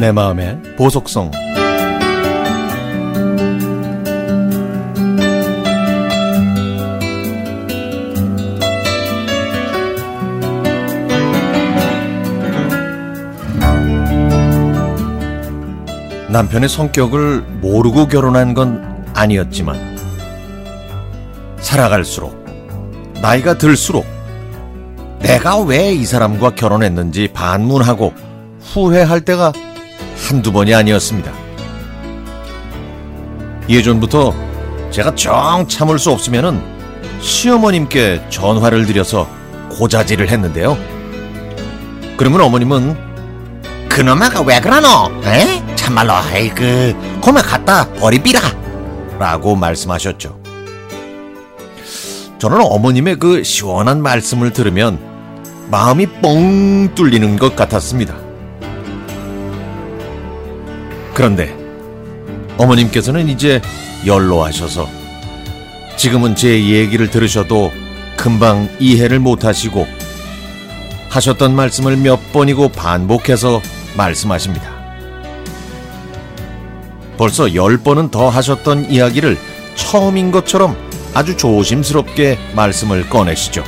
내 마음의 보석성. 남편의 성격을 모르고 결혼한 건 아니었지만 살아갈수록 나이가 들수록 내가 왜 이 사람과 결혼했는지 반문하고 후회할 때가 한두 번이 아니었습니다. 예전부터 제가 정 참을 수 없으면은 시어머님께 전화를 드려서 고자질을 했는데요. 그러면 어머님은 그놈아가 왜 그러노? 에? 참말로 아이그 고마 갖다 버리비라 라고 말씀하셨죠. 저는 어머님의 그 시원한 말씀을 들으면 마음이 뻥 뚫리는 것 같았습니다. 그런데 어머님께서는 이제 연로하셔서 지금은 제 얘기를 들으셔도 금방 이해를 못하시고 하셨던 말씀을 몇 번이고 반복해서 말씀하십니다. 벌써 열 번은 더 하셨던 이야기를 처음인 것처럼 아주 조심스럽게 말씀을 꺼내시죠.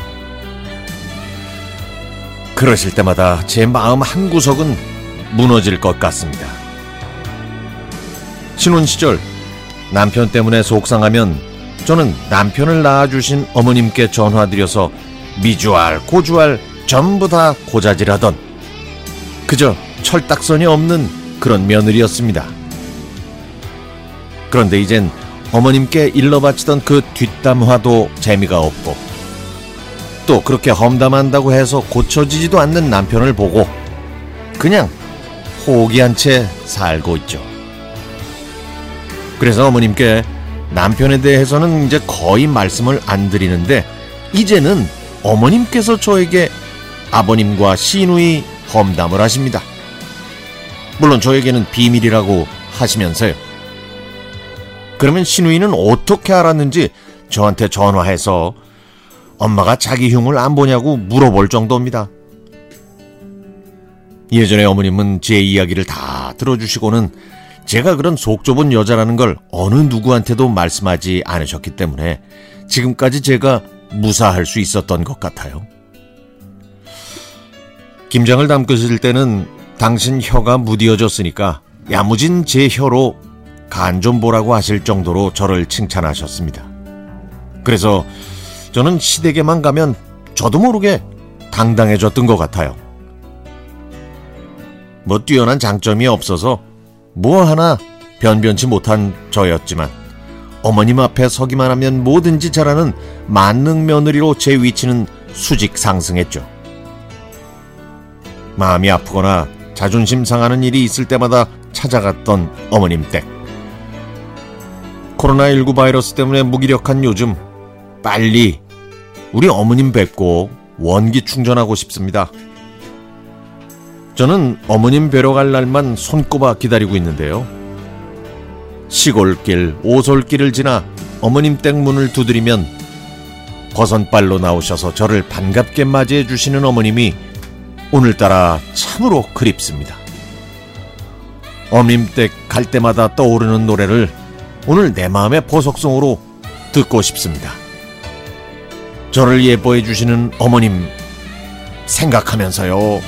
그러실 때마다 제 마음 한구석은 무너질 것 같습니다. 신혼 시절 남편 때문에 속상하면 저는 남편을 낳아주신 어머님께 전화드려서 미주알, 고주알 전부 다 고자질하던 그저 철딱선이 없는 그런 며느리였습니다. 그런데 이젠 어머님께 일러 바치던 그 뒷담화도 재미가 없고 또 그렇게 험담한다고 해서 고쳐지지도 않는 남편을 보고 그냥 포기한 채 살고 있죠. 그래서 어머님께 남편에 대해서는 이제 거의 말씀을 안 드리는데 이제는 어머님께서 저에게 아버님과 시누이 험담을 하십니다. 물론 저에게는 비밀이라고 하시면서요. 그러면 신우이는 어떻게 알았는지 저한테 전화해서 엄마가 자기 흉을 안 보냐고 물어볼 정도입니다. 예전에 어머님은 제 이야기를 다 들어주시고는 제가 그런 속 좁은 여자라는 걸 어느 누구한테도 말씀하지 않으셨기 때문에 지금까지 제가 무사할 수 있었던 것 같아요. 김장을 담그실 때는 당신 혀가 무디어졌으니까 야무진 제 혀로 간 좀 보라고 하실 정도로 저를 칭찬하셨습니다. 그래서 저는 시댁에만 가면 저도 모르게 당당해졌던 것 같아요. 뭐 뛰어난 장점이 없어서 뭐 하나 변변치 못한 저였지만 어머님 앞에 서기만 하면 뭐든지 잘하는 만능 며느리로 제 위치는 수직 상승했죠. 마음이 아프거나 자존심 상하는 일이 있을 때마다 찾아갔던 어머님 댁. 코로나19 바이러스 때문에 무기력한 요즘 빨리 우리 어머님 뵙고 원기 충전하고 싶습니다. 저는 어머님 뵈러 갈 날만 손꼽아 기다리고 있는데요. 시골길, 오솔길을 지나 어머님 댁 문을 두드리면 버선발로 나오셔서 저를 반갑게 맞이해 주시는 어머님이 오늘따라 참으로 그립습니다. 어머님 댁 갈 때마다 떠오르는 노래를 오늘 내 마음의 보석성으로 듣고 싶습니다. 저를 예뻐해 주시는 어머님 생각하면서요.